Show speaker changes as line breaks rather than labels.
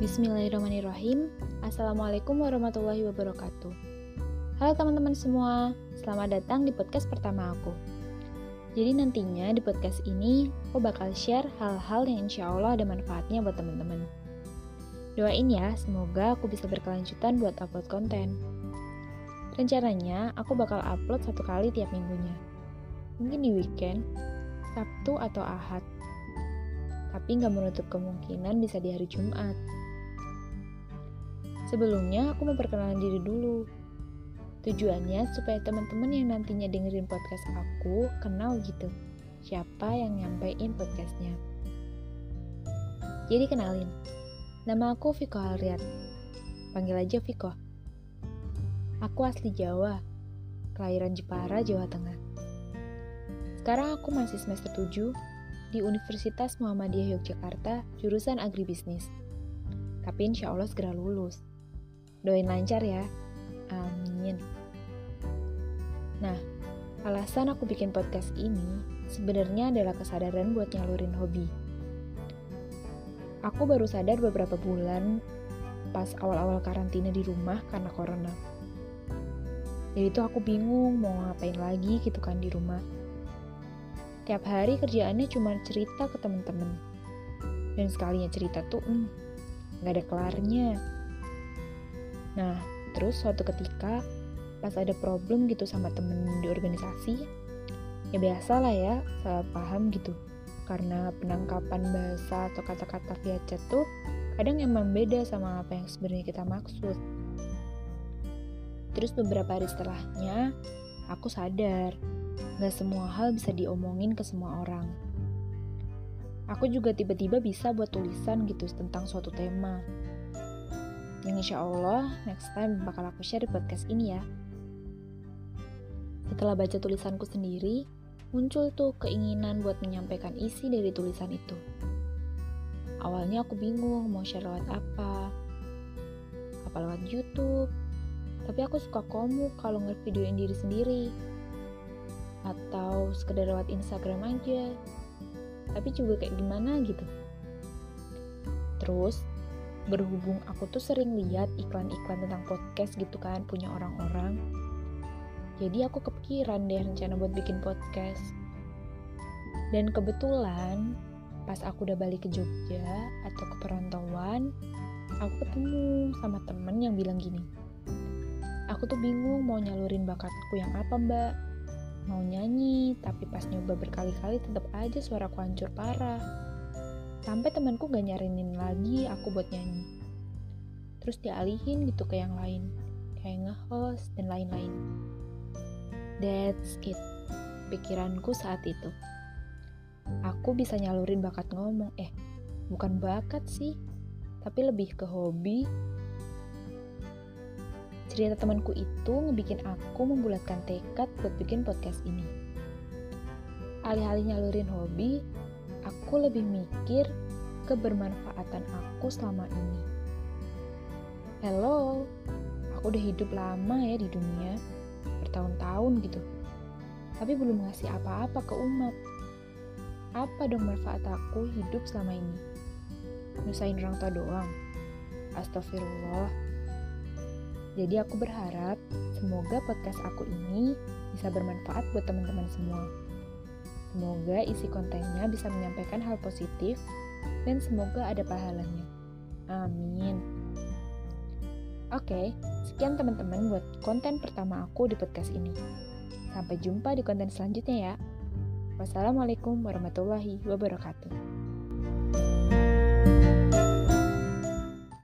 Bismillahirrahmanirrahim. Assalamualaikum warahmatullahi wabarakatuh. Halo teman-teman semua, selamat datang di podcast pertama aku. Jadi nantinya di podcast ini aku bakal share hal-hal yang insya Allah ada manfaatnya buat teman-teman. Doain ya, semoga aku bisa berkelanjutan buat upload konten. Rencananya aku bakal upload satu kali tiap minggunya. Mungkin di weekend, Sabtu atau Ahad. Tapi nggak menutup kemungkinan bisa di hari Jumat. Sebelumnya, aku mau perkenalan diri dulu. Tujuannya supaya teman-teman yang nantinya dengerin podcast aku kenal gitu siapa yang nyampein podcastnya. Jadi kenalin, nama aku Viko Halriat. Panggil aja Viko. Aku asli Jawa, kelahiran Jepara, Jawa Tengah. Sekarang aku masih semester 7 di Universitas Muhammadiyah Yogyakarta, jurusan agribisnis. Tapi insya Allah segera lulus. Doain lancar ya. Amin. Nah, alasan aku bikin podcast ini sebenarnya adalah kesadaran buat nyalurin hobi. Aku baru sadar beberapa bulan pas awal-awal karantina di rumah karena corona. Jadi itu aku bingung mau ngapain lagi gitu kan di rumah. Tiap hari kerjaannya cuma cerita ke temen-temen. Dan sekalinya cerita tuh, hmm, ada kelarnya Nah, terus suatu ketika pas ada problem gitu sama temen di organisasi, ya biasa lah ya, salah paham gitu. Karena penangkapan bahasa atau kata-kata via chat tuh kadang emang beda sama apa yang sebenarnya kita maksud. Terus beberapa hari setelahnya, aku sadar, gak semua hal bisa diomongin ke semua orang. Aku juga tiba-tiba bisa buat tulisan gitu tentang suatu tema yang insya Allah next time bakal aku share di podcast ini ya. Setelah baca tulisanku sendiri, muncul tuh keinginan buat menyampaikan isi dari tulisan itu. Awalnya aku bingung mau share lewat apa, apa lewat YouTube, tapi aku suka komu kalau ngevideoin diri sendiri, atau sekedar lewat Instagram aja, tapi juga kayak gimana gitu. Terus berhubung aku tuh sering lihat iklan-iklan tentang podcast gitu kan punya orang-orang. Jadi aku kepikiran deh rencana buat bikin podcast. Dan kebetulan pas aku udah balik ke Jogja atau ke perantauan aku ketemu sama temen yang bilang gini aku tuh bingung mau nyalurin bakatku yang apa mbak. Mau nyanyi tapi pas nyoba berkali-kali tetap aja suaraku hancur parah Sampai temanku gak nyarinin lagi aku buat nyanyi. Terus dialihin gitu ke yang lain, kayak nge-host dan lain-lain. That's it, pikiranku saat itu. Aku bisa nyalurin bakat ngomong, eh bukan bakat sih, tapi lebih ke hobi. Cerita temanku itu ngebikin aku membulatkan tekad buat bikin podcast ini. Alih-alih nyalurin hobi, aku lebih mikir kebermanfaatan aku selama ini. Hello, aku udah hidup lama ya di dunia, bertahun-tahun gitu. Tapi belum ngasih apa-apa ke umat. Apa dong manfaat aku hidup selama ini? Nusain orang tua doang. Astagfirullah. Jadi aku berharap semoga podcast aku ini bisa bermanfaat buat teman-teman semua. Semoga isi kontennya bisa menyampaikan hal positif dan semoga ada pahalanya. Amin. Oke, sekian teman-teman buat konten pertama aku di podcast ini. Sampai jumpa di konten selanjutnya ya. Wassalamualaikum warahmatullahi wabarakatuh.